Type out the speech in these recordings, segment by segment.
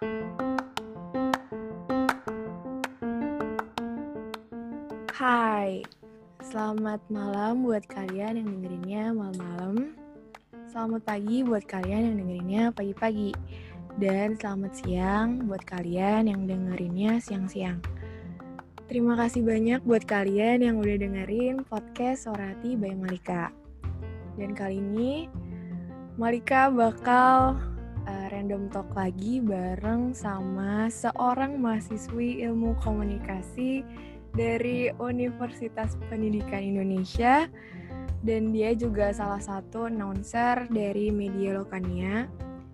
Hai, selamat malam buat kalian yang dengerinnya malam-malam. Selamat pagi buat kalian yang dengerinnya pagi-pagi. Dan selamat siang buat kalian yang dengerinnya siang-siang. Terima kasih banyak buat kalian yang udah dengerin podcast Sorati by Malika. Dan kali ini Malika bakal uh, random talk lagi bareng sama seorang mahasiswi ilmu komunikasi dari Universitas Pendidikan Indonesia dan dia juga salah satu announcer dari media Lokania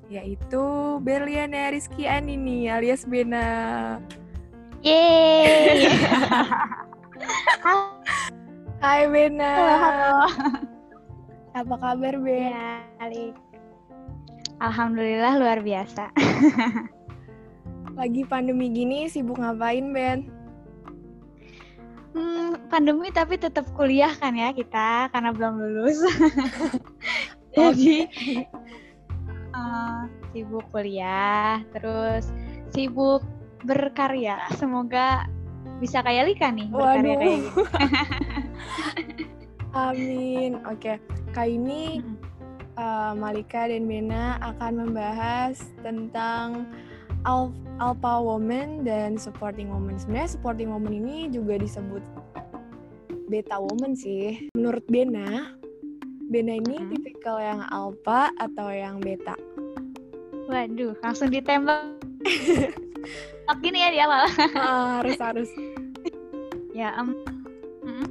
yaitu Berliana Rizky Anini alias Bena. Yeay. Hai Bena. Halo, halo. Apa kabar Ben? Ya. Alhamdulillah luar biasa. Lagi pandemi gini sibuk ngapain Ben? Hmm, pandemi tapi tetap kuliah kan ya kita karena belum lulus. Jadi uh, sibuk kuliah, terus sibuk berkarya. Semoga bisa kayak Lika nih berkarya Waduh. kayak gini. Amin. Oke, kali ini uh, Malika dan Bena akan membahas tentang al alpha woman dan supporting woman. Sebenarnya supporting woman ini juga disebut beta woman sih. Menurut Bena, Bena ini Mhm. tipikal yang alpha atau yang beta? Waduh, langsung ditembak. Oh, gini ya di awal. Ah, harus harus. Ya, em, mm.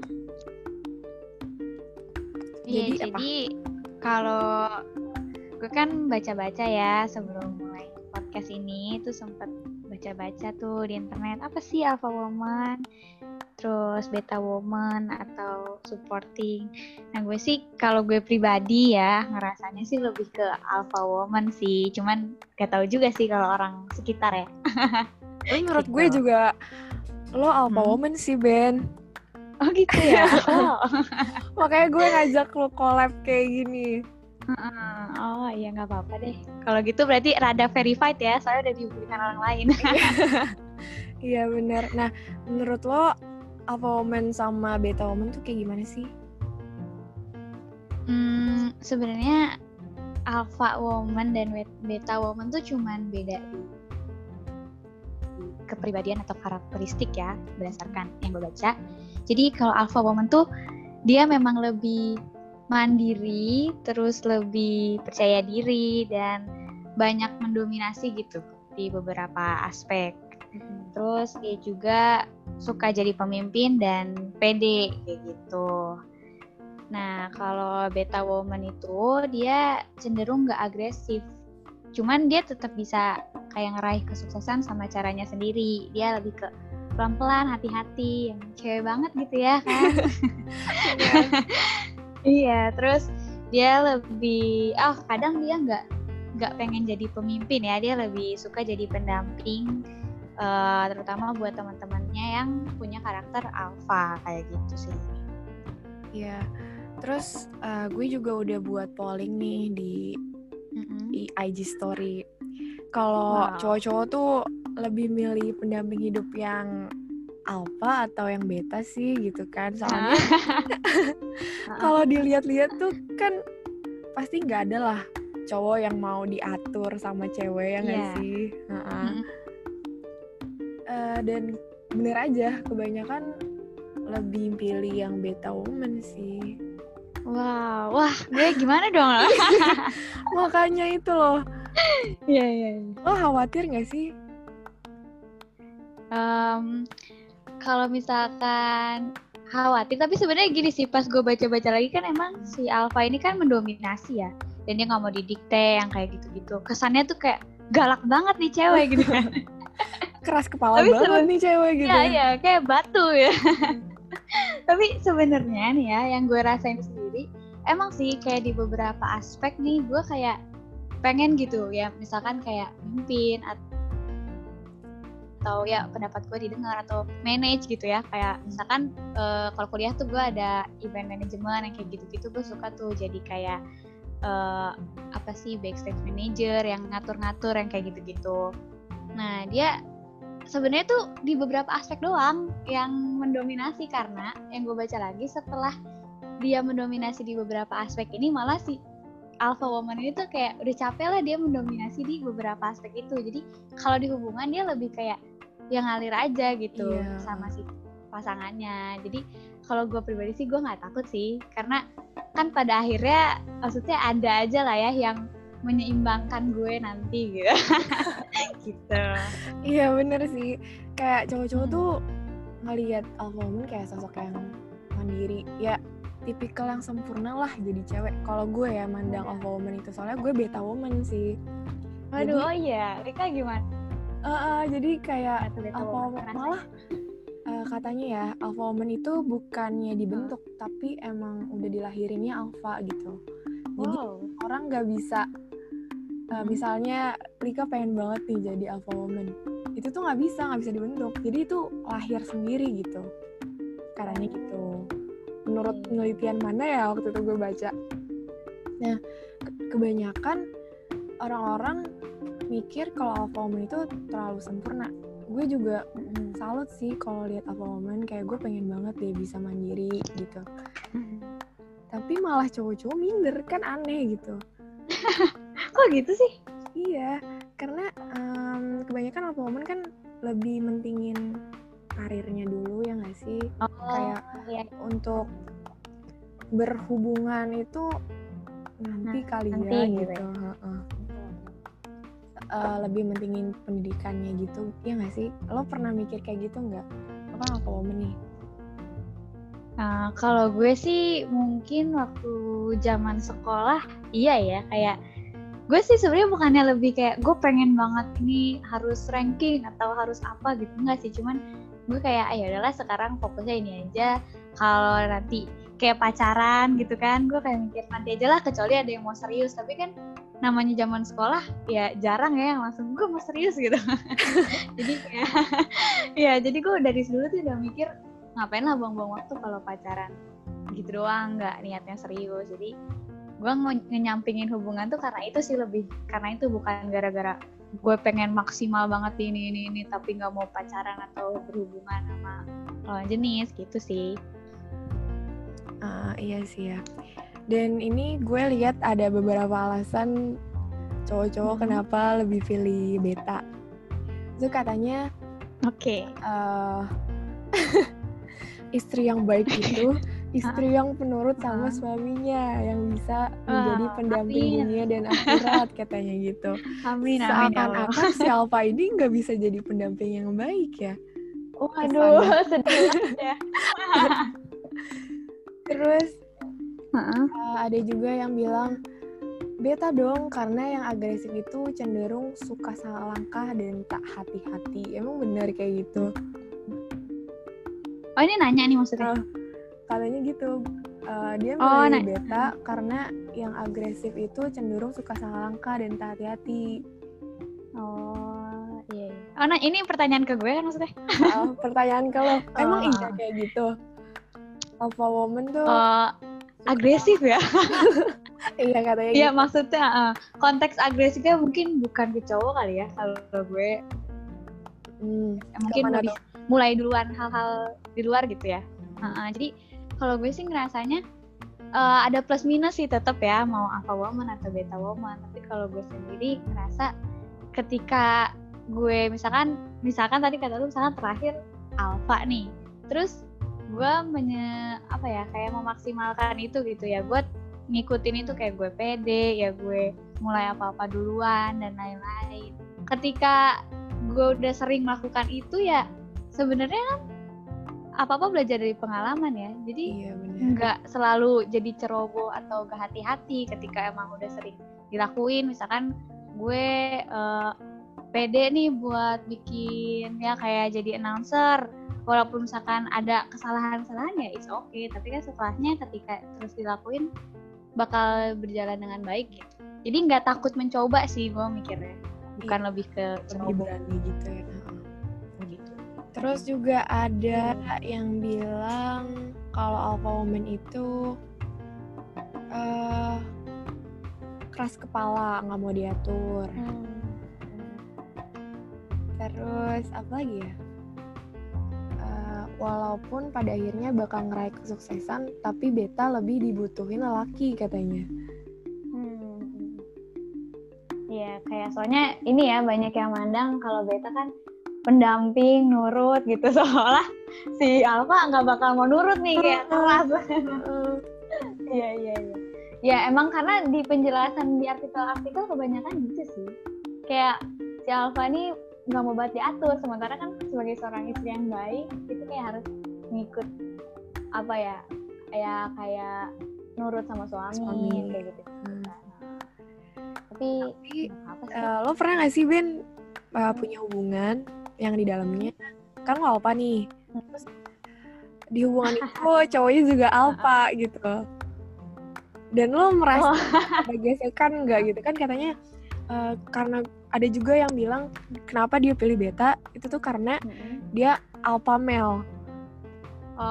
Iya, Jadi apa? jadi kalau gue kan baca-baca ya sebelum mulai podcast ini tuh sempet baca-baca tuh di internet apa sih alpha woman, terus beta woman atau supporting. Nah gue sih kalau gue pribadi ya ngerasanya sih lebih ke alpha woman sih, cuman gak tahu juga sih kalau orang sekitar ya. Tapi menurut Gitu. gue juga lo alpha Hmm. woman sih Ben. Oh gitu ya. Oh. Makanya gue ngajak lo collab kayak gini. Oh iya nggak apa-apa deh. Kalau gitu berarti rada verified ya, soalnya udah dibelikan orang lain. Iya bener. Nah, menurut lo alpha woman sama beta woman tuh kayak gimana sih? hmm, sebenarnya alpha woman dan bet- beta woman tuh cuman beda di kepribadian atau karakteristik ya berdasarkan yang gue baca. Jadi kalau alpha woman tuh dia memang lebih mandiri, terus lebih percaya diri dan banyak mendominasi gitu di beberapa aspek. Terus dia juga suka jadi pemimpin dan pede kayak gitu. Nah, kalau beta woman itu dia cenderung nggak agresif. Cuman dia tetap bisa kayak ngeraih kesuksesan sama caranya sendiri. Dia lebih ke pelan-pelan, hati-hati, yang cewek banget gitu ya kan. iya, terus dia lebih, oh kadang dia nggak nggak pengen jadi pemimpin ya, dia lebih suka jadi pendamping eh, terutama buat teman-temannya yang punya karakter alpha kayak gitu sih. Iya. Terus uh, gue juga udah buat polling nih di, Mm-mm. di IG story. Kalau Wow. cowok-cowok tuh lebih milih pendamping hidup yang alpha atau yang beta sih gitu kan. Soalnya kalau dilihat-lihat tuh kan pasti nggak ada lah cowok yang mau diatur sama cewek ya nggak Iya. sih? Heeh. Mm-mm. Eh, dan bener aja kebanyakan lebih pilih yang beta woman sih. Wow, wah, gue gimana dong? Makanya itu loh. Iya, iya. Lo khawatir gak sih? Em, kalau misalkan khawatir, tapi sebenarnya gini sih, pas gue baca-baca lagi kan emang si Alpha ini kan mendominasi ya, dan dia nggak mau didikte yang kayak gitu-gitu. Kesannya tuh kayak galak banget nih cewek gitu kan. Keras kepala Tapi banget nih cewek gitu. Iya, iya, kayak batu ya. Tapi sebenarnya nih ya, yang gue rasain sendiri, emang sih kayak di beberapa aspek nih, gue kayak pengen gitu ya, misalkan kayak mimpin atau ya pendapat gue didengar atau manage gitu ya, kayak misalkan eh, kalau kuliah tuh gue ada event management yang kayak gitu-gitu, gue suka tuh jadi kayak eh, apa sih backstage manager yang ngatur-ngatur yang kayak gitu-gitu. Nah, dia sebenarnya tuh di beberapa aspek doang yang mendominasi karena yang gue baca lagi setelah dia mendominasi di beberapa aspek ini malah si alpha woman ini tuh kayak udah capek lah dia mendominasi di beberapa aspek itu. Jadi kalau di hubungan dia lebih kayak yang ngalir aja gitu Iya. sama si pasangannya. Jadi kalau gue pribadi sih gue nggak takut sih karena kan pada akhirnya maksudnya ada aja lah ya yang menyeimbangkan gue nanti gitu. gitu. Iya bener sih. Kayak cowok-cowok Hmm. tuh ngelihat woman kayak sosok yang mandiri. Ya tipikal yang sempurna lah jadi cewek. Kalau gue ya mandang alpha woman itu soalnya gue beta woman sih. Waduh, Jadi- oh iya, Rika gimana? Eh, eh, jadi kayak alpha woman malah eh, katanya ya alpha woman itu bukannya dibentuk tapi emang udah dilahirinnya alpha gitu. Jadi Wow. orang nggak bisa uh, Hmm. misalnya Rika pengen banget nih jadi alpha woman itu tuh nggak bisa nggak bisa dibentuk jadi itu lahir sendiri gitu katanya gitu menurut Oke. penelitian mana ya waktu itu gue baca nah ke- kebanyakan orang-orang mikir kalau alpha woman itu terlalu sempurna gue juga salut sih kalau lihat alpha woman kayak gue pengen banget deh bisa mandiri gitu tapi malah cowok-cowok minder kan aneh gitu Kok gitu sih? Iya, karena em, kebanyakan alpha woman kan lebih mentingin karirnya dulu ya nggak sih? Oh, Kayak iya. untuk berhubungan itu nanti Nah, kali nanti ya gitu gitu. ya. heeh. Eh, lebih mentingin pendidikannya gitu, ya nggak sih? Lo pernah mikir kayak gitu nggak? Apa alpha woman nih? Nah, kalau gue sih mungkin waktu zaman sekolah iya ya kayak gue sih sebenarnya bukannya lebih kayak gue pengen banget ini harus ranking atau harus apa gitu enggak sih cuman gue kayak "Ah, ya udahlah sekarang fokusnya ini aja kalau nanti kayak pacaran gitu kan gue kayak mikir nanti aja lah kecuali ada yang mau serius tapi kan namanya zaman sekolah ya jarang ya yang langsung gue mau serius gitu. Jadi kayak ya jadi gue dari dulu tuh udah mikir ngapain lah buang-buang waktu kalau pacaran? Gitu doang nggak niatnya serius. Jadi gue ngenyampingin hubungan tuh karena itu sih lebih karena itu bukan gara-gara gue pengen maksimal banget ini ini ini tapi nggak mau pacaran atau berhubungan sama lawan jenis gitu sih. Ah, iya sih ya. Dan ini gue lihat ada beberapa alasan cowok-cowok Hmm. kenapa lebih pilih beta. Itu katanya oke eh istri yang baik itu istri yang penurut sama Ah. suaminya yang bisa menjadi Ah, pendamping amin. dunia dan akhirat katanya gitu. amin amin ya. Seakan-akan si Alfa ini nggak bisa jadi pendamping yang baik ya. waduh sedih banget ya Terus Heeh. eh, ada juga yang bilang beta dong karena yang agresif itu cenderung suka salah langkah dan tak hati-hati. Emang benar kayak gitu? oh ini nanya nih maksudnya Oh, katanya gitu Eh, dia Oh, nah- beta karena yang agresif itu cenderung suka salah langkah dan tak hati-hati oh iya, iya. oh nah ini pertanyaan ke gue kan maksudnya Eh, pertanyaan kalau emang Oh. iya kayak gitu alpha woman tuh Oh, agresif ya? Iya katanya Iya gitu. maksudnya uh, konteks agresifnya mungkin bukan ke cowok kali ya kalau gue. Hmm, ya mungkin lebih mulai duluan hal-hal di luar gitu ya. Uh, uh, jadi kalau gue sih ngerasanya uh, ada plus minus sih tetap ya mau alpha woman atau beta woman. Tapi kalau gue sendiri ngerasa ketika gue misalkan misalkan tadi kata lu misalkan terakhir alpha nih, terus gue menye apa ya kayak memaksimalkan itu gitu ya. Gue ngikutin itu kayak gue pede ya gue mulai apa-apa duluan dan lain-lain. Ketika gue udah sering melakukan itu ya sebenarnya kan apa-apa belajar dari pengalaman ya. Jadi iya nggak selalu jadi ceroboh atau gak hati-hati ketika emang udah sering dilakuin. Misalkan gue eh, pede nih buat bikin ya kayak jadi announcer. Walaupun misalkan ada kesalahan-kesalahan ya it's okay. Tapi kan setelahnya ketika terus dilakuin bakal berjalan dengan baik gitu. Jadi nggak takut mencoba sih gue mikirnya. Bukan lebih ke lebih berani gitu ya gitu. Terus juga ada yang bilang kalau alpha woman itu eh keras kepala nggak mau diatur terus apa lagi ya uh, walaupun pada akhirnya bakal ngeraih kesuksesan tapi beta lebih dibutuhin lelaki katanya Hmm. Iya, kayak soalnya ini ya banyak yang mandang kalau beta kan pendamping, nurut gitu seolah si Alfa nggak bakal mau nurut nih kayak keras. Iya iya iya. Ya emang karena di penjelasan di artikel-artikel kebanyakan gitu sih. Kayak si Alfa ini nggak mau banget diatur, sementara kan sebagai seorang istri yang baik itu kayak harus ngikut apa ya kayak kayak nurut sama suami, Suami. kayak gitu. Hmm. Tapi, tapi apa sih? uh, lo pernah gak sih Ben uh, punya hubungan yang di dalamnya kan lo alpa nih terus di hubungan itu cowoknya juga alpa gitu dan lo merasa Oh. gesekan nggak gitu kan katanya uh, karena ada juga yang bilang kenapa dia pilih beta itu tuh karena Mm-mm. dia alpha male Oh,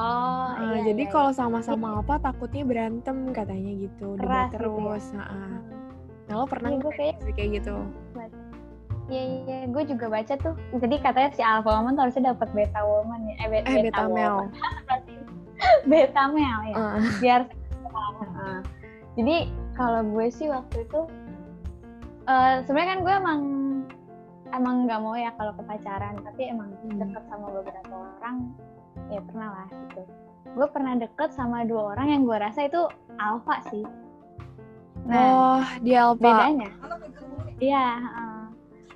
Uh, iya, jadi iya, kalau sama-sama alpha takutnya berantem katanya gitu debat Keras gitu ya? terus Nah, iya. nah lo pernah Iya, nggak gue kayak- sih kayak gitu Iya, iya, gue juga baca tuh. Jadi katanya si alpha woman tuh harusnya dapat beta woman ya. Eh, be- eh beta male beta male ya. Uh, Biar Heeh. Jadi kalau gue sih waktu itu eh sebenarnya kan gue emang emang nggak mau ya kalau ke pacaran, tapi emang Hmm. deket sama beberapa orang ya pernah lah gitu. Gue pernah deket sama dua orang yang gue rasa itu alpha sih. Nah, oh dia alpha bedanya iya heeh.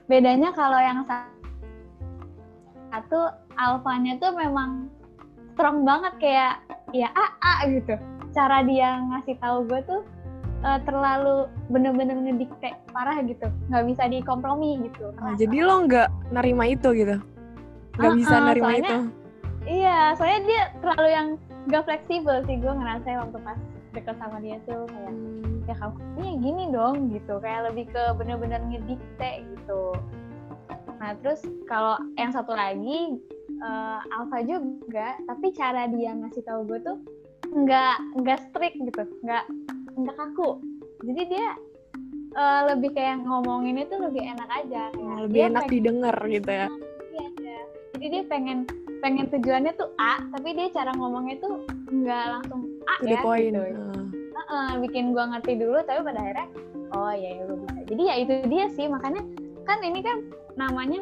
bedanya kalau yang sa- satu alfanya tuh memang strong banget kayak ya a a gitu cara dia ngasih tahu gue tuh eh, terlalu bener-bener ngedikte parah gitu. Nggak bisa dikompromi gitu. Oh, jadi lo nggak nerima itu gitu? Nggak bisa Uh-uh, nerima soalnya- itu? Iya soalnya dia terlalu yang gak fleksibel sih. Gue ngerasa waktu pas deket sama dia tuh kayak Hmm, ya kamu ini gini dong gitu. Kayak lebih ke bener-bener ngedikte gitu. Nah terus kalau yang satu lagi eh, Alfa juga tapi cara dia ngasih tahu gue tuh nggak nggak strict gitu. Nggak nggak kaku. Jadi dia eh, lebih kayak ngomongin itu lebih enak aja. Kayak oh, lebih enak pengen- didengar gitu ya. Iya, iya. jadi dia pengen pengen tujuannya tuh A tapi dia cara ngomongnya tuh nggak langsung A to ya point gitu. Uh, Heeh, bikin gua ngerti dulu tapi pada akhirnya oh ya ya gua bisa. Jadi ya itu dia sih makanya kan ini kan namanya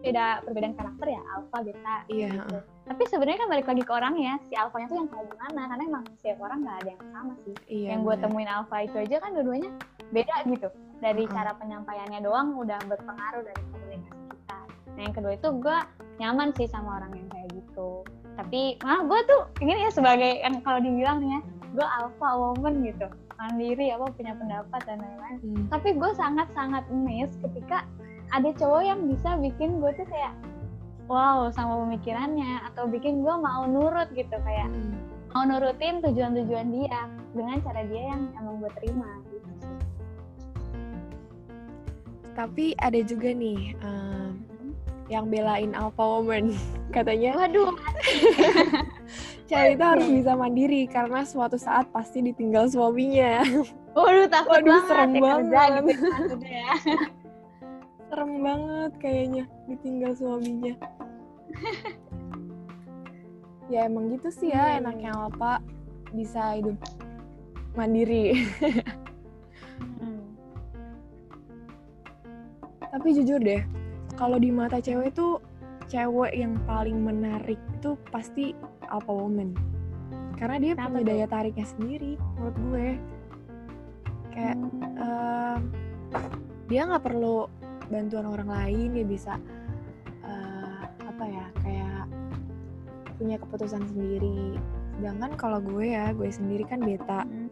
beda perbedaan karakter ya alpha beta iya gitu. tapi sebenarnya kan balik lagi ke orang ya si alfanya tuh yang kayak gimana karena emang setiap orang nggak ada yang sama sih. Iya yang gue temuin alpha itu aja kan dua-duanya beda gitu. Dari Mm-mm. cara penyampaiannya doang udah berpengaruh dari komunikasi kita. Nah yang kedua itu gue nyaman sih sama orang yang kayak gitu. Tapi malah gue tuh ini ya sebagai yang kalau dibilang nih ya gue alpha woman gitu. Mandiri apa punya pendapat dan lain-lain. Hmm. tapi gue sangat-sangat miss ketika ada cowok yang bisa bikin gue tuh kayak wow sama pemikirannya atau bikin gue mau nurut gitu kayak Hmm. mau nurutin tujuan-tujuan dia dengan cara dia yang emang gue terima gitu sih. tapi ada juga nih um, yang belain alpha woman katanya Waduh, cewek itu harus bisa mandiri karena suatu saat pasti ditinggal suaminya waduh takut Waduh, banget serem ya kerja banget. gitu kan ya. serem banget kayaknya ditinggal suaminya ya emang gitu sih ya iya. enaknya alpha bisa hidup mandiri Hmm. Tapi jujur deh, kalau di mata cewek tuh cewek yang paling menarik itu pasti alpha woman. Karena dia Kenapa punya tuh? daya tariknya sendiri menurut gue. Kayak eh, dia nggak perlu bantuan orang lain, dia bisa eh, apa ya kayak punya keputusan sendiri. Sedangkan kalau gue ya, gue sendiri kan beta. Hmm.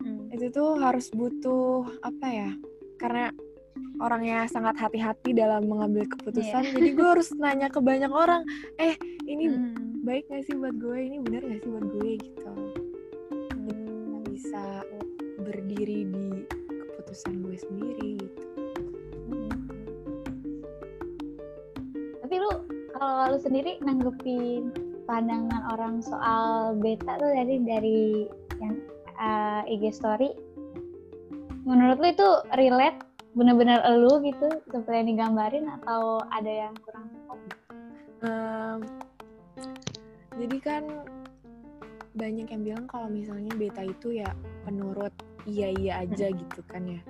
Hmm. itu tuh harus butuh apa ya karena orangnya sangat hati-hati dalam mengambil keputusan jadi gue harus nanya ke banyak orang eh ini Hmm. baik gak sih buat gue ini benar gak sih buat gue gitu. Nggak bisa berdiri di keputusan gue sendiri gitu Tapi lu kalau lu sendiri nanggepin pandangan orang soal beta tuh dari dari yang uh, IG story, menurut lu itu relate bener-bener elu gitu seperti yang digambarin atau ada yang kurang? Um, jadi kan banyak yang bilang kalau misalnya beta itu ya penurut iya iya aja gitu kan ya.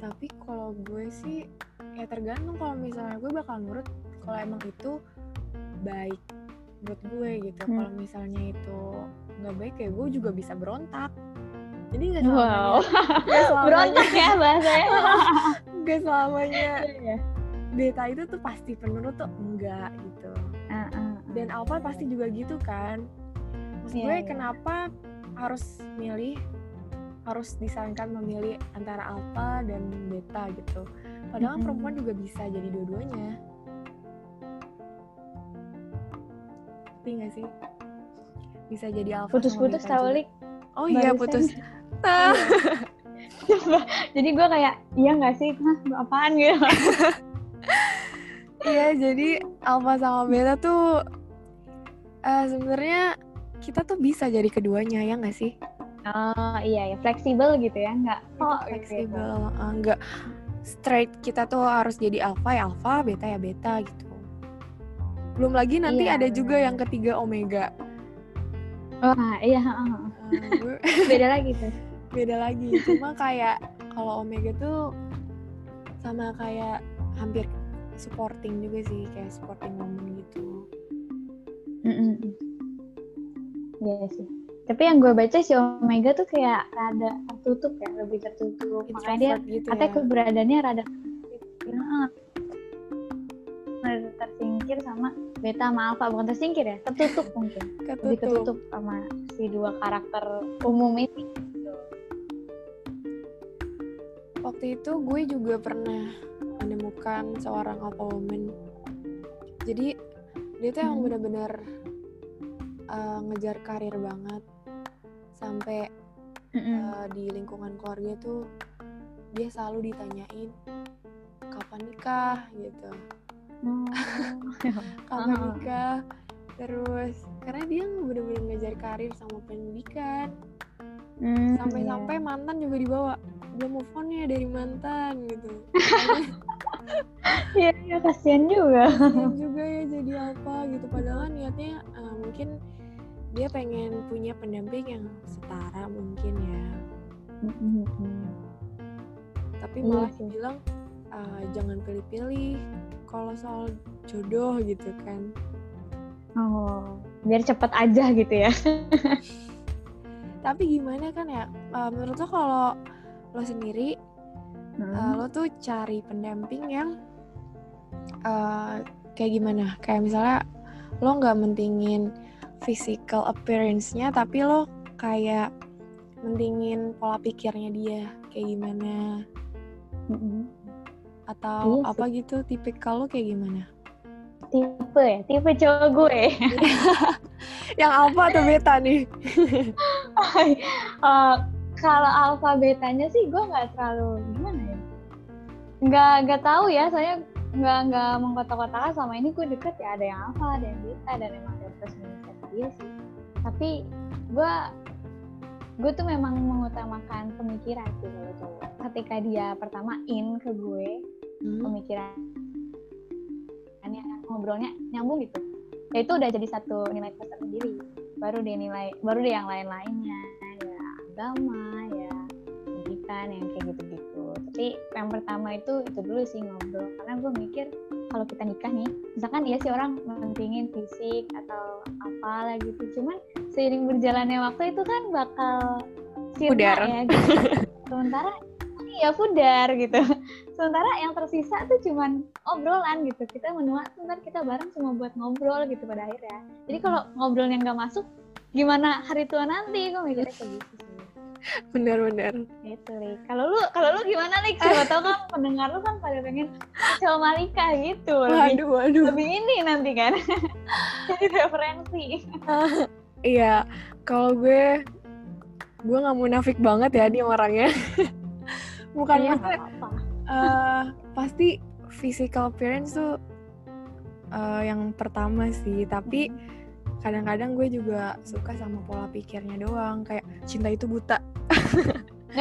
Tapi kalau gue sih ya tergantung kalau misalnya gue bakal nurut kalau emang itu baik buat gue gitu. Hmm. Kalau misalnya itu nggak baik ya gue juga bisa berontak. Jadi nggak Wow. selamanya, nggak selamanya, Berontak ya bahasanya. nggak selamanya Iya. beta itu tuh pasti penurut tuh enggak gitu. Ah, ah, ah. dan Alfa pasti juga gitu kan maksud Iya, gue iya. kenapa harus milih harus disarankan memilih antara alfa dan beta gitu padahal Mm-mm. perempuan juga bisa jadi dua-duanya ngerti nggak sih bisa jadi alfa Putus-putus tau. Lik. oh iya putus Iya. Jadi gue kayak iya nggak sih? Hah, apaan gitu? iya jadi alfa sama beta tuh eh, sebenarnya kita tuh bisa jadi keduanya ya nggak sih Oh iya ya fleksibel gitu ya nggak? Oh fleksibel uh, nggak straight kita tuh harus jadi alpha ya alpha beta ya beta gitu belum lagi nanti Iya, ada juga yang ketiga omega Oh nah, iya ah, ah. Uh, gue- beda lagi tuh. beda lagi cuma kayak kalau omega tuh sama kayak hampir supporting juga sih kayak supporting woman gitu Mm-mm. Iya sih. Tapi yang gue baca si Omega tuh kayak rada tertutup ya, lebih tertutup. Makanya dia gitu katanya ya keberadaannya rada Nah, rada tersingkir sama beta sama alpha bukan tersingkir ya? Tertutup mungkin. Lebih ketutup tertutup sama si dua karakter umum ini. Waktu itu gue juga pernah menemukan seorang alpha woman. Jadi dia tuh emang Hmm. bener-bener uh, ngejar karir banget. Sampai uh, di lingkungan keluarga tuh dia selalu ditanyain kapan nikah? gitu Ah. nikah terus karena dia bener-bener ngejar karir sama pendidikan Hmm, sampai-sampai iya. mantan juga dibawa. Belum move on ya dari mantan gitu. Iya, iya kasihan juga. Kasian juga ya jadi apa gitu. Padahal kan niatnya eh, mungkin dia pengen punya pendamping yang setara mungkin ya. Tapi Iya malah sih. dibilang eh, jangan pilih-pilih kalau soal jodoh gitu kan Oh, biar cepet aja gitu ya. tapi gimana kan ya eh, menurut lo kalau lo sendiri eh, lo tuh cari pendamping yang eh, kayak gimana kayak misalnya lo nggak mentingin physical appearance-nya tapi lo kayak mentingin pola pikirnya dia kayak gimana Mm-mm. Atau Iya sih. apa gitu tipikal lo kayak gimana Tipe ya, tipe cowok gue. yang alpha atau beta nih Eh, kalau alfa betanya sih gue nggak terlalu gimana ya nggak nggak tahu ya saya nggak nggak mengkotak-kotakan sama ini gue deket ya ada yang alfa ada yang beta dan emang ada plus minusnya dia sih tapi gue gue tuh memang mengutamakan pemikiran sih kalau cowok ketika dia pertama in ke gue Hmm, pemikiran ngobrolnya nyambung gitu. Ya itu udah jadi satu nilai plus tersendiri. Baru dia nilai baru dia yang lain-lainnya. Ya agama ya pendidikan yang kayak gitu-gitu. Tapi yang pertama itu itu dulu sih ngobrol. Karena gue mikir kalau kita nikah nih misalkan iya sih orang mentingin fisik atau apalah gitu. Cuman seiring berjalannya waktu itu kan bakal sirna Pudar. ya gitu. sementara iya pudar gitu. Sementara yang tersisa tuh cuman obrolan gitu. Kita menua sebentar kita bareng cuma buat ngobrol gitu pada akhirnya. Jadi kalau ngobrolnya nggak masuk gimana hari tua nanti? Gue mikirnya kayak gitu sih. Bener-bener gitu lik kalau lu kalau lu gimana lik siapa tau kan pendengar lu kan pada pengen coba Malika gitu. Lebih waduh waduh. lebih ini nanti kan. Jadi referensi iya kalau gue gue nggak munafik banget ya dia orangnya. Bukan Iya, maksudnya nggak apa-apa. eh, pasti physical appearance tuh eh, yang pertama sih. Tapi kadang-kadang gue juga suka sama pola pikirnya doang kayak cinta itu buta.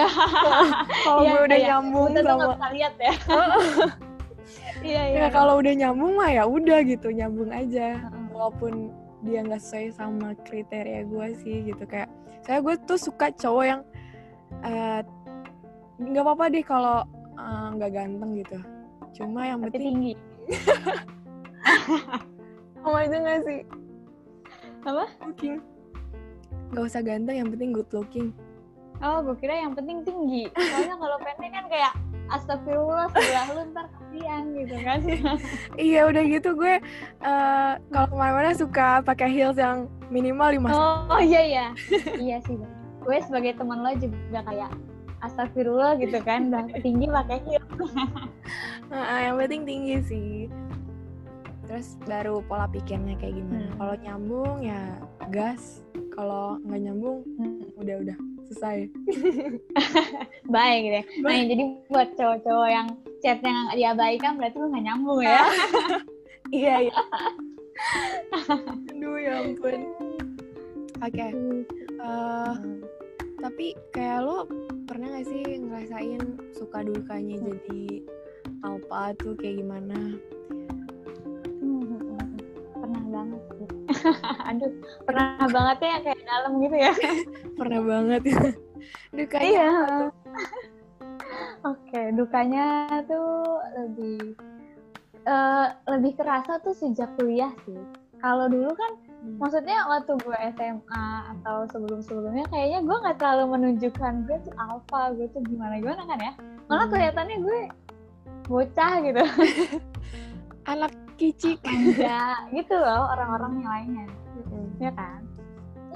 Kalau Iya, gue udah iya. nyambung Kita tuh nggak sama lihat ya. Iya iya. ya kalau udah nyambung mah ya udah gitu nyambung aja. Walaupun dia nggak sesuai sama kriteria gue sih gitu kayak saya gue tuh suka cowok yang eh, nggak apa-apa deh kalau eh, nggak ganteng gitu cuma yang Tapi penting tinggi. sama aja nggak sih Apa? looking nggak usah ganteng yang penting good looking Oh, gue kira yang penting tinggi. Soalnya kalau pendek kan kayak astagfirullah sebelah lu ntar kasihan gitu kan. iya udah gitu gue eh, kalau ke mana-mana suka pakai heels yang minimal 5 Oh, oh iya iya. iya sih. Gue sebagai teman lo juga kayak astagfirullah gitu kan, udah tinggi pakai heels. Nah, yang penting tinggi sih. Terus baru pola pikirnya kayak gimana. Hmm. Kalau nyambung ya gas. Kalau nggak nyambung, udah selesai. Baik deh. Nah, jadi buat cowok-cowok yang chatnya nggak diabaikan berarti lu nggak nyambung ya. iya iya. Aduh ya ampun. Oke. eh, tapi kayak lo pernah gak sih ngerasain suka dukanya jadi alpha tuh kayak gimana? Hmm, banget. Aduh, pernah banget ya kayak dalam gitu ya. Pernah banget. dukanya Iya. Oke, dukanya tuh lebih eh, lebih kerasa tuh sejak kuliah sih. Kalau dulu kan, maksudnya waktu gue SMA atau sebelum-sebelumnya, kayaknya gue nggak terlalu menunjukkan gue tuh alpha, gue tuh gimana-gimana kan ya. Malah Hmm. kelihatannya gue bocah gitu, Anak kicik. manja gitu loh orang-orang yang lainnya. ya kan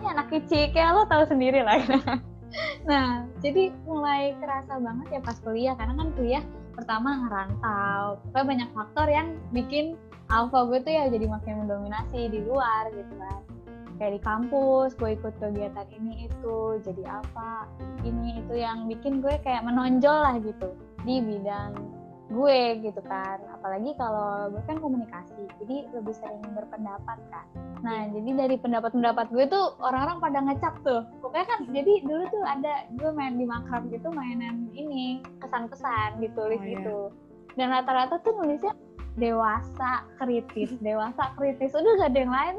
ini anak kecil kayak lo tahu sendiri lah nah jadi mulai kerasa banget ya pas kuliah karena kan kuliah pertama ngerantau pokoknya banyak faktor yang bikin alpha gue tuh ya jadi makin mendominasi di luar gitu kan kayak di kampus gue ikut kegiatan ini itu jadi apa ini itu yang bikin gue kayak menonjol lah gitu di bidang gue gitu kan. Apalagi kalau gue kan komunikasi jadi lebih sering berpendapat kan nah jadi dari pendapat-pendapat gue tuh orang-orang pada ngecap tuh. Pokoknya kan jadi dulu tuh ada gue main di makrab gitu mainan ini kesan-kesan ditulis Oh, iya. gitu. Dan rata-rata tuh nulisnya dewasa kritis dewasa kritis. Udah gak ada yang lain.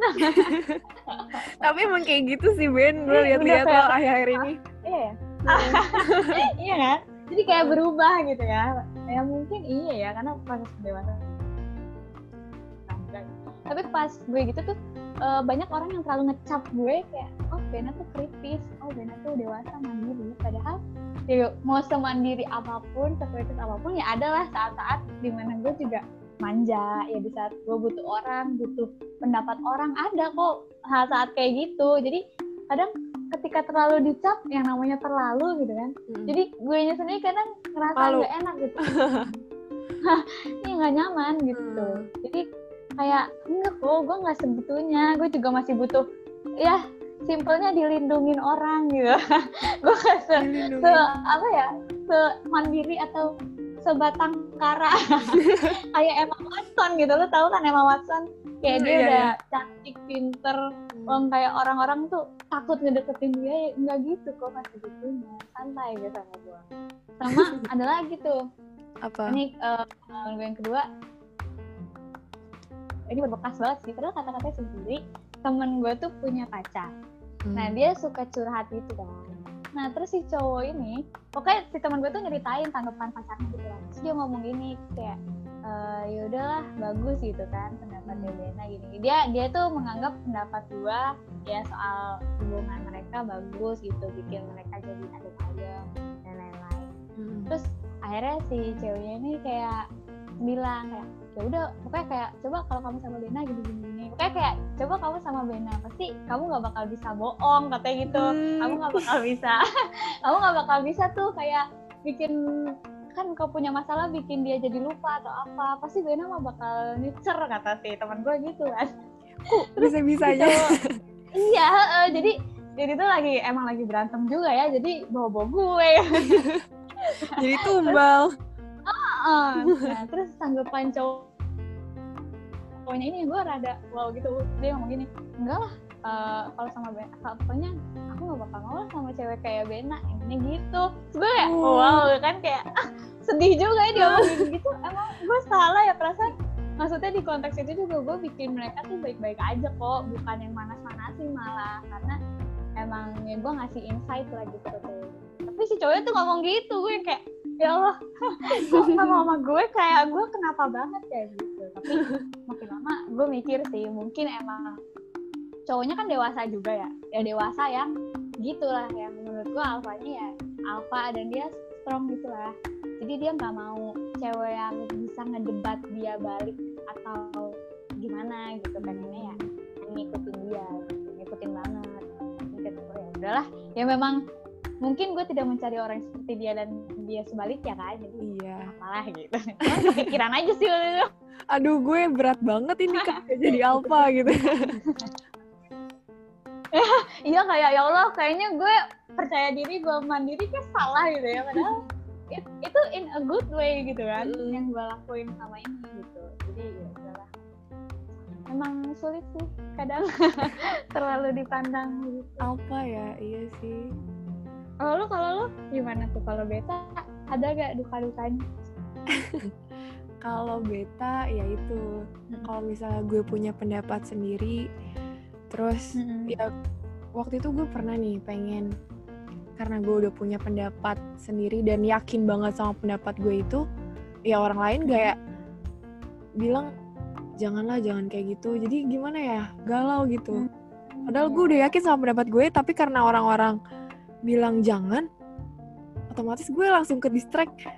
Tapi emang kayak gitu sih Ben, gue Iya, lihat-lihat lo akhir-akhir ini. iya ya? Iya. Kan? Jadi kayak berubah gitu ya ya mungkin iya ya karena proses dewasa tapi pas gue gitu tuh eh, banyak orang yang terlalu ngecap gue kayak oh Bena tuh kritis. Oh Bena tuh dewasa mandiri. Padahal ya mau semandiri apa pun sekritis apa pun ya adalah saat-saat di mana gue juga manja. Ya di saat gue butuh orang butuh pendapat orang ada kok saat-saat kayak gitu. Jadi kadang ketika terlalu dicap yang namanya terlalu gitu kan. Jadi gue nya sendiri kadang ngerasa nggak enak gitu. Ini nggak nyaman gitu. Hmm. jadi kayak enggak kok gue nggak sebetulnya. Gue juga masih butuh ya simpelnya dilindungin orang gitu. Gue nggak se, se apa ya se mandiri atau sebatang kara kayak Emma Watson gitu. Lo tau kan Emma Watson? Kayak Hmm, dia iya, udah cantik pinter. Orang kayak orang-orang tuh takut ngedeketin dia. Ya nggak gitu kok masih gitunya santai gitu sama gue sama ada lagi tuh. Apa? ini eh, pengalaman gue yang kedua. Ini berbekas banget sih. Padahal kata-katanya sendiri temen gue tuh punya pacar. Nah Hmm. dia suka curhat gitu kan nah terus si cowok ini pokoknya si teman gue tuh nyeritain tanggapan pacarnya gitu kan. Terus dia ngomong gini kayak eh ya udahlah bagus gitu kan pendapatnya Bena gini. Dia dia tuh menganggap pendapat gue ya soal hubungan mereka bagus gitu bikin mereka jadi adem ayem dan lain-lain. Hmm. terus akhirnya si ceweknya ini kayak bilang kayak ya udah pokoknya kayak coba kalau kamu sama Bena gini gini gini pokoknya kayak coba kamu sama Bena pasti kamu nggak bakal bisa bohong katanya gitu Hmm. kamu nggak bakal bisa kamu nggak bakal bisa tuh kayak bikin kan kau punya masalah bikin dia jadi lupa atau apa pasti Bena mah bakal nyecer kata si teman gue gitu kan Bisa-bisanya. Gitu. iya heeh, jadi jadi tuh lagi emang lagi berantem juga ya jadi bawa bawa gue Jadi tumbal. Nah terus tanggapan cowok cowoknya ini gue rada wow gitu. Dia ngomong gini enggak lah uh, kalau sama Bena pokoknya aku gak bakal mau lah sama cewek kayak Bena ini gitu. Gue kayak oh. wow kan kayak ah, sedih juga ya dia ngomongin gitu. Emang gue salah ya perasaan. Maksudnya di konteks itu juga gue bikin mereka tuh baik-baik aja kok bukan yang manas-manasin malah. Karena emang ya gue ngasih insight lah gitu. Tuh tapi si cowoknya tuh ngomong gitu gue kayak ya Allah. Sama mama gue kayak gue kenapa banget kayak gitu. Tapi makin lama gue mikir sih mungkin emang cowoknya kan dewasa juga ya. Ya dewasa yang gitulah yang menurut gue alfanya ya alfa dan dia strong gitulah. Jadi dia nggak mau cewek yang bisa ngedebat dia balik atau gimana gitu. Pengennya ya ngikutin dia gitu. ngikutin banget. Gitu ya. Udahlah. Ya memang mungkin gue tidak mencari orang seperti dia dan dia sebaliknya kan jadi iya. malah gitu. Pikiran aja sih itu. Aduh gue berat banget ini kan jadi alpha gitu. Iya kayak ya Allah kayaknya gue percaya diri gue mandiri kayak salah gitu ya. Padahal it, itu in a good way gitu kan mm. yang gue lakuin sama ini gitu. Jadi ya udahlah. Emang sulit sih kadang terlalu dipandang gitu. apa ya iya sih kalau lu kalau lu gimana tuh? Kalau beta ada gak duka dukanya kalau beta ya itu. Hmm. kalau misalnya gue punya pendapat sendiri terus hmm. ya waktu itu gue pernah nih pengen karena gue udah punya pendapat sendiri dan yakin banget sama pendapat gue itu ya orang lain kayak bilang janganlah jangan kayak gitu. Jadi gimana ya? Galau gitu. Padahal gue udah yakin sama pendapat gue tapi karena orang-orang bilang jangan otomatis gue langsung ke distract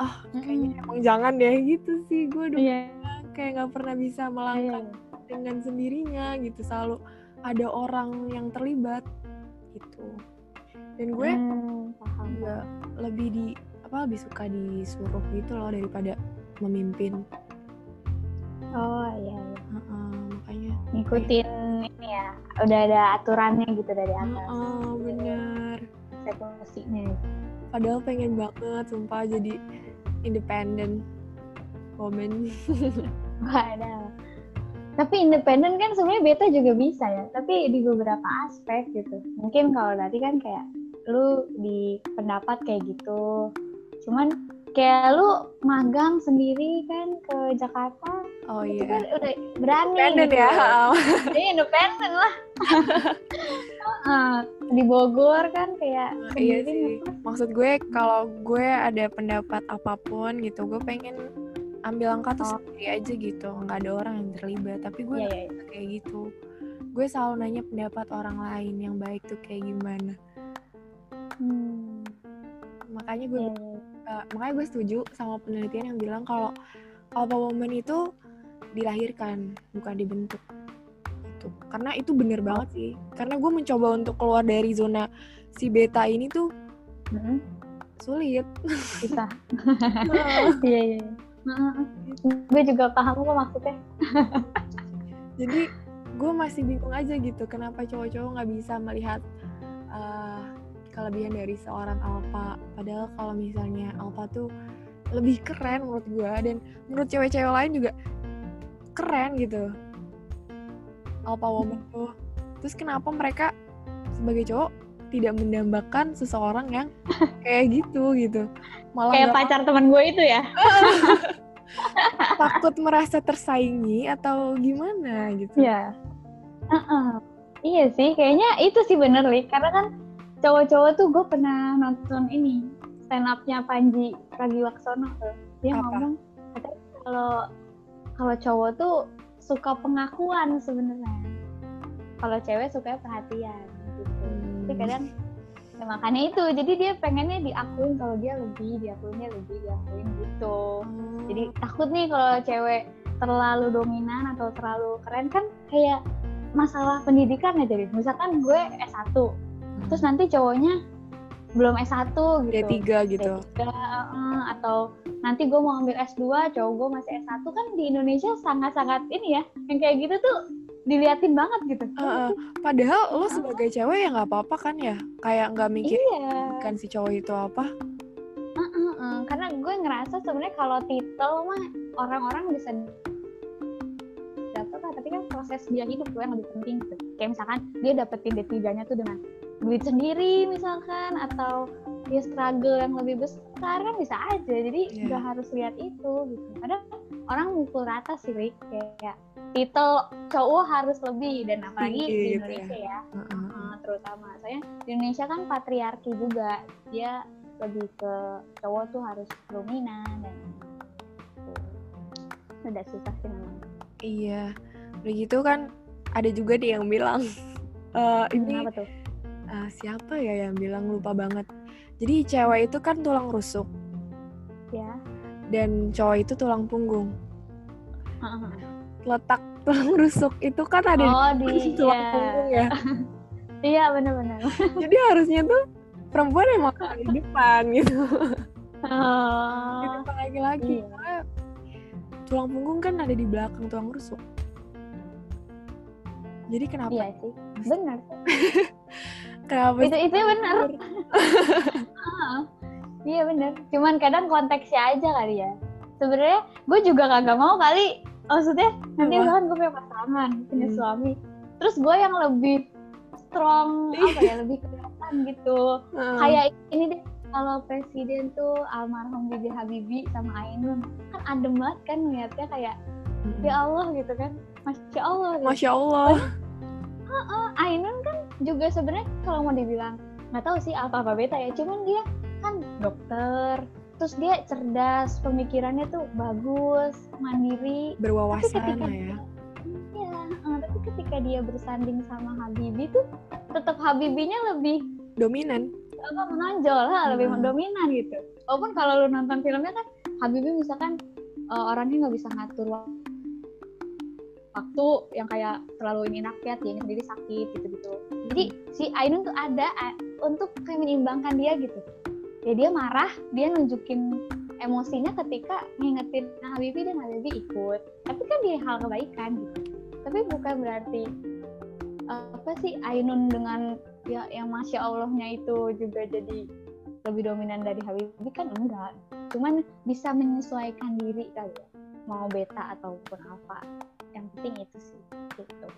ah kayaknya mm. emang jangan deh gitu sih gue udah yeah. kayak nggak pernah bisa melangkah yeah. dengan sendirinya gitu selalu ada orang yang terlibat gitu dan gue mm, juga lebih di apa lebih suka disuruh gitu loh daripada memimpin oh iya, iya. Uh -uh, makanya ngikutin ya udah ada aturannya gitu dari atas. uh -uh, bener eksekusinya. Padahal pengen banget sumpah jadi independent woman. Ada tapi independen kan sebenarnya beta juga bisa ya tapi di beberapa aspek gitu. Mungkin kalau tadi kan kayak lu di pendapat kayak gitu. Cuman kayak lu magang sendiri kan ke Jakarta. Oh iya. kan udah berani independen gitu. ya jadi independen lah. Uh, di Bogor kan kayak uh, iya sih. maksud gue kalau gue ada pendapat apa pun gitu gue pengen ambil langkah tuh oh. sendiri aja gitu. Nggak ada orang yang terlibat. Tapi gue yeah, yeah, yeah. kayak gitu. Gue selalu nanya pendapat orang lain yang baik tuh kayak gimana. Hmm. Makanya gue yeah, yeah uh, makanya gue setuju sama penelitian yang bilang kalau alpha woman itu dilahirkan bukan dibentuk. Itu karena itu bener banget sih. Karena gue mencoba untuk keluar dari zona si beta ini tuh mm-hmm. sulit. Bisa iya iya gue juga paham kok maksudnya. Jadi gue masih bingung aja gitu kenapa cowok-cowok nggak bisa melihat uh, kelebihan dari seorang alpha. Padahal kalau misalnya alpha tuh lebih keren menurut gue dan menurut cewek-cewek lain juga keren gitu. Alpha woman tuh. Terus kenapa mereka sebagai cowok tidak mendambakan seseorang yang kayak gitu gitu? Malah kayak pacar teman gue itu ya? Takut merasa tersaingi atau gimana gitu. Ya uh -uh. iya sih kayaknya itu sih bener nih karena kan cowok-cowok tuh gue pernah nonton ini stand upnya Panji Pragiwaksono tuh. Dia Apa? ngomong kalau kalau cowok tuh suka pengakuan sebenarnya. Kalau cewek suka perhatian gitu. Hmm. tapi kadang ya makanya itu. Jadi dia pengennya diakuin kalau dia lebih diakuinnya lebih diakuin gitu. Hmm. jadi takut nih kalau cewek terlalu dominan atau terlalu keren. Kan kayak masalah pendidikan ya jadi misalkan gue S1 terus nanti cowoknya belum S1 gitu D3 gitu D3, uh, atau nanti gue mau ambil S2 cowok gue masih S1 kan di Indonesia sangat-sangat ini ya yang kayak gitu tuh diliatin banget gitu uh, uh, padahal lo sebagai uh. cewek ya nggak apa-apa kan ya kayak nggak mikir iya. kan si cowok itu apa uh, uh, uh. karena gue ngerasa sebenarnya kalau titel mah orang-orang bisa dapat tapi kan proses dia hidup tuh yang lebih penting gitu. kayak misalkan dia dapetin D3 nya tuh dengan duit sendiri misalkan atau dia struggle yang lebih besar kan bisa aja. Jadi Iya. nggak harus lihat itu gitu. Kadang orang mukul rata sih Rik. Kayak titel cowok harus lebih dan apalagi Tinggi di gitu Indonesia ya, Heeh. Uh, terutama. Soalnya di Indonesia kan patriarki juga. Dia lebih ke cowok tuh harus dominan dan gitu. udah susah sih memang. Iya. Udah gitu kan ada juga nih yang bilang eh ini apa tuh eh, siapa ya yang bilang lupa banget. Jadi cewek itu kan tulang rusuk ya dan cowok itu tulang punggung. Letak tulang rusuk itu kan ada oh di di tulang iya. punggung ya. iya benar-benar Jadi harusnya tuh perempuan emang ada di depan gitu. Di oh depan laki-laki. Iya. Tulang punggung kan ada di belakang tulang rusuk. Jadi kenapa? iya sih benar Kenapa itu itu benar iya benar cuman kadang konteksnya aja kali ya sebenarnya gue juga kagak mau kali maksudnya nanti misalkan gue punya pasangan punya Hmm. suami terus gue yang lebih strong apa ya lebih kelihatan gitu Heeh. kayak ini deh kalau presiden tuh almarhum B.J. Habibie sama Ainun kan adem banget kan ngeliatnya kayak Mm-mm. ya Allah gitu kan masya Allah gitu. Masya Allah. Ainun kan juga sebenarnya kalau mau dibilang nggak tahu sih alpha apa beta ya cuman dia kan dokter terus dia cerdas pemikirannya tuh bagus mandiri Berwawasan ketika- lah ya. Iya, eh, tapi ketika dia bersanding sama Habibie tuh tetap Habibinya lebih Dominan. apa menonjol lah, lebih Hmm. dominan gitu. Walaupun kalau lu nonton filmnya kan Habibie misalkan eh, orangnya nggak bisa ngatur wa- waktu yang kayak terlalu ini rakyat, dia sendiri sakit gitu-gitu. Jadi si Ainun tuh ada untuk kayak menyeimbangkan dia gitu. Ya dia marah, dia nunjukin emosinya ketika ngingetin Habibie dan Habibie ikut. Tapi kan dia hal kebaikan gitu. Tapi bukan berarti apa sih Ainun dengan ya yang masya Allahnya itu juga jadi lebih dominan dari Habibie kan enggak. Cuman bisa menyesuaikan diri kali ya. Mau beta ataupun apa. Yang penting itu sih. Gitu.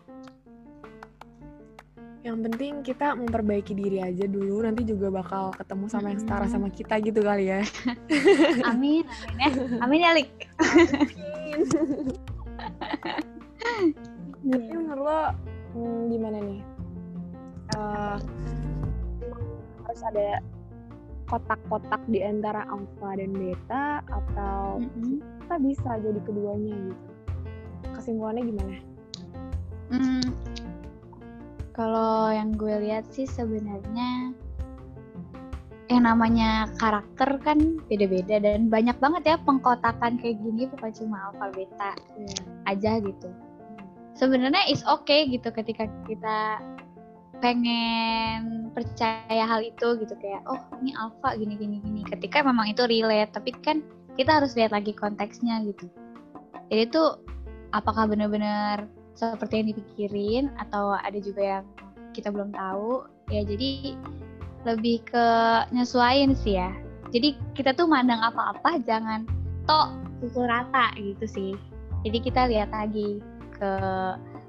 Yang penting kita memperbaiki diri aja dulu. Nanti juga bakal ketemu sama yang setara sama kita gitu kali ya. Amin, amin ya. Amin ya, Lik. Tapi menurut lo hmm, gimana nih? Emang harus ada kotak-kotak di antara alpha dan beta atau Mm-mm. kita bisa jadi keduanya gitu? Kesimpulannya gimana? Hmm, kalau yang gue lihat sih sebenarnya yang namanya karakter kan beda-beda dan banyak banget ya pengkotakan kayak gini bukan cuma alfa beta Iya. aja gitu. Sebenarnya is okay gitu ketika kita pengen percaya hal itu gitu kayak oh ini alfa gini gini gini ketika memang itu relate tapi kan kita harus lihat lagi konteksnya gitu. Jadi tuh apakah benar-benar seperti yang dipikirin atau ada juga yang kita belum tahu ya jadi lebih ke nyesuaiin sih ya. Jadi kita tuh mandang apa-apa jangan tok pukul rata gitu sih. Jadi kita lihat lagi ke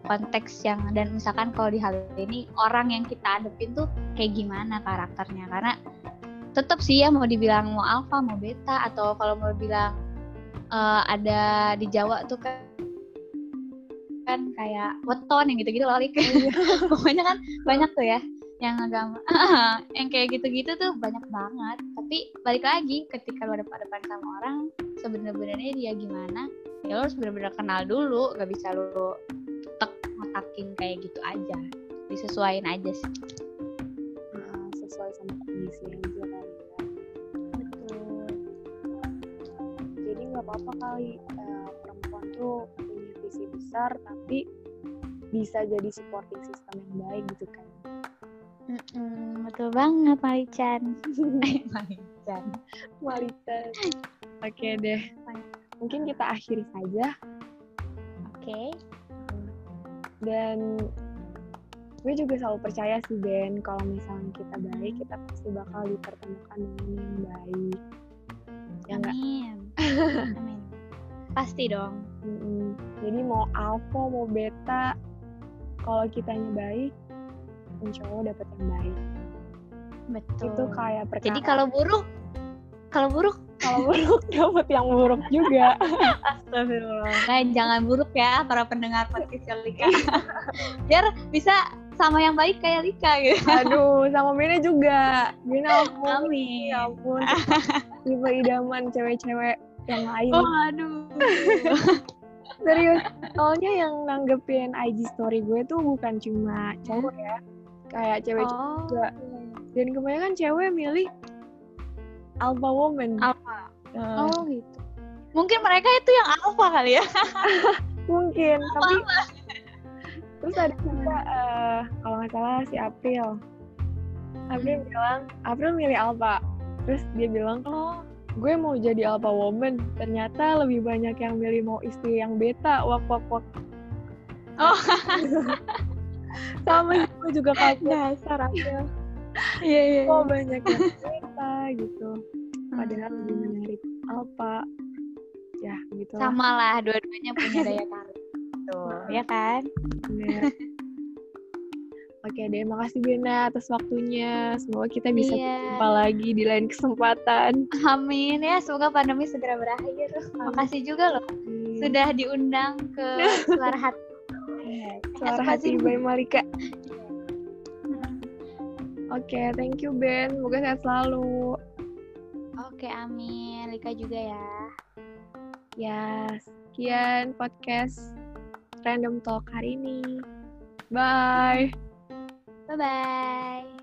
konteks yang dan misalkan kalau di hal ini orang yang kita hadepin tuh kayak gimana karakternya? Karena tetap sih ya mau dibilang mau alpha mau beta atau kalau mau bilang eh, ada di Jawa tuh kan kan kayak weton yang gitu-gitu loh Lik. pokoknya kan banyak tuh ya yang agama. Yang kayak gitu-gitu tuh banyak banget. Tapi balik lagi ketika lo depan-depan sama orang sebenarnya dia gimana ya lo harus benar-benar kenal dulu. Gak bisa lo tek ngotakin kayak gitu aja. Disesuaiin aja sih. Nah, sesuai sama kondisi yang kali ya. betul. Jadi nggak apa-apa kali eh, perempuan tuh visi besar tapi bisa jadi supporting system yang baik gitu kan. betul banget Malichan Malichan Malita. Oke deh. Mungkin kita akhiri saja oke dan gue juga selalu percaya sih Ben kalau misalnya kita baik kita pasti bakal dipertemukan dengan yang baik. Ya enggak? amin pasti dong Mm-mm. Jadi mau alpha mau beta, kalau kitanya baik, insya Allah dapat yang baik. Betul. Itu kayak perkara. Jadi kalau buruk, kalau buruk, kalau buruk dapat yang buruk juga. astagfirullah. Nah, jangan buruk ya para pendengar podcast Lika. Biar bisa sama yang baik kayak Lika gitu. Aduh, sama Bena juga. Bena ampun. Amin. Ya ampun. Tipe idaman cewek-cewek yang lain. Oh, aduh. Serius. Soalnya yang nanggepin IG story gue tuh bukan cuma cowok ya. Kayak cewek Oh. juga. Dan kebanyakan cewek milih alpha woman. Alpha. Nah, Oh, gitu. Mungkin mereka itu yang alpha kali ya. mungkin, tapi terus ada juga eh, kalau nggak salah si April. April bilang, April milih alpha. Terus dia bilang, Oh. Gue mau jadi alpha woman. Ternyata lebih banyak yang milih mau istri yang beta. Wak wak wak. Oh. Sama gue juga kaget dasar April. Iya, iya. Kok banyak yang beta gitu. Padahal lebih menarik alpha. Ya gitu. Sama lah, dua-duanya punya daya tarik. Tuh, ya kan? Bener. Oke deh, makasih Bena atas waktunya. Semoga kita bisa Iya. jumpa lagi di lain kesempatan. Amin ya, semoga pandemi segera berakhir. Makasih juga loh sudah diundang ke suara hati. Suara Apa hati sih? by Malika. Oke, thank you Ben. Semoga sehat selalu. Oke, amin. Lika juga ya. Ya, sekian podcast Random Talk hari ini. Bye. 拜拜。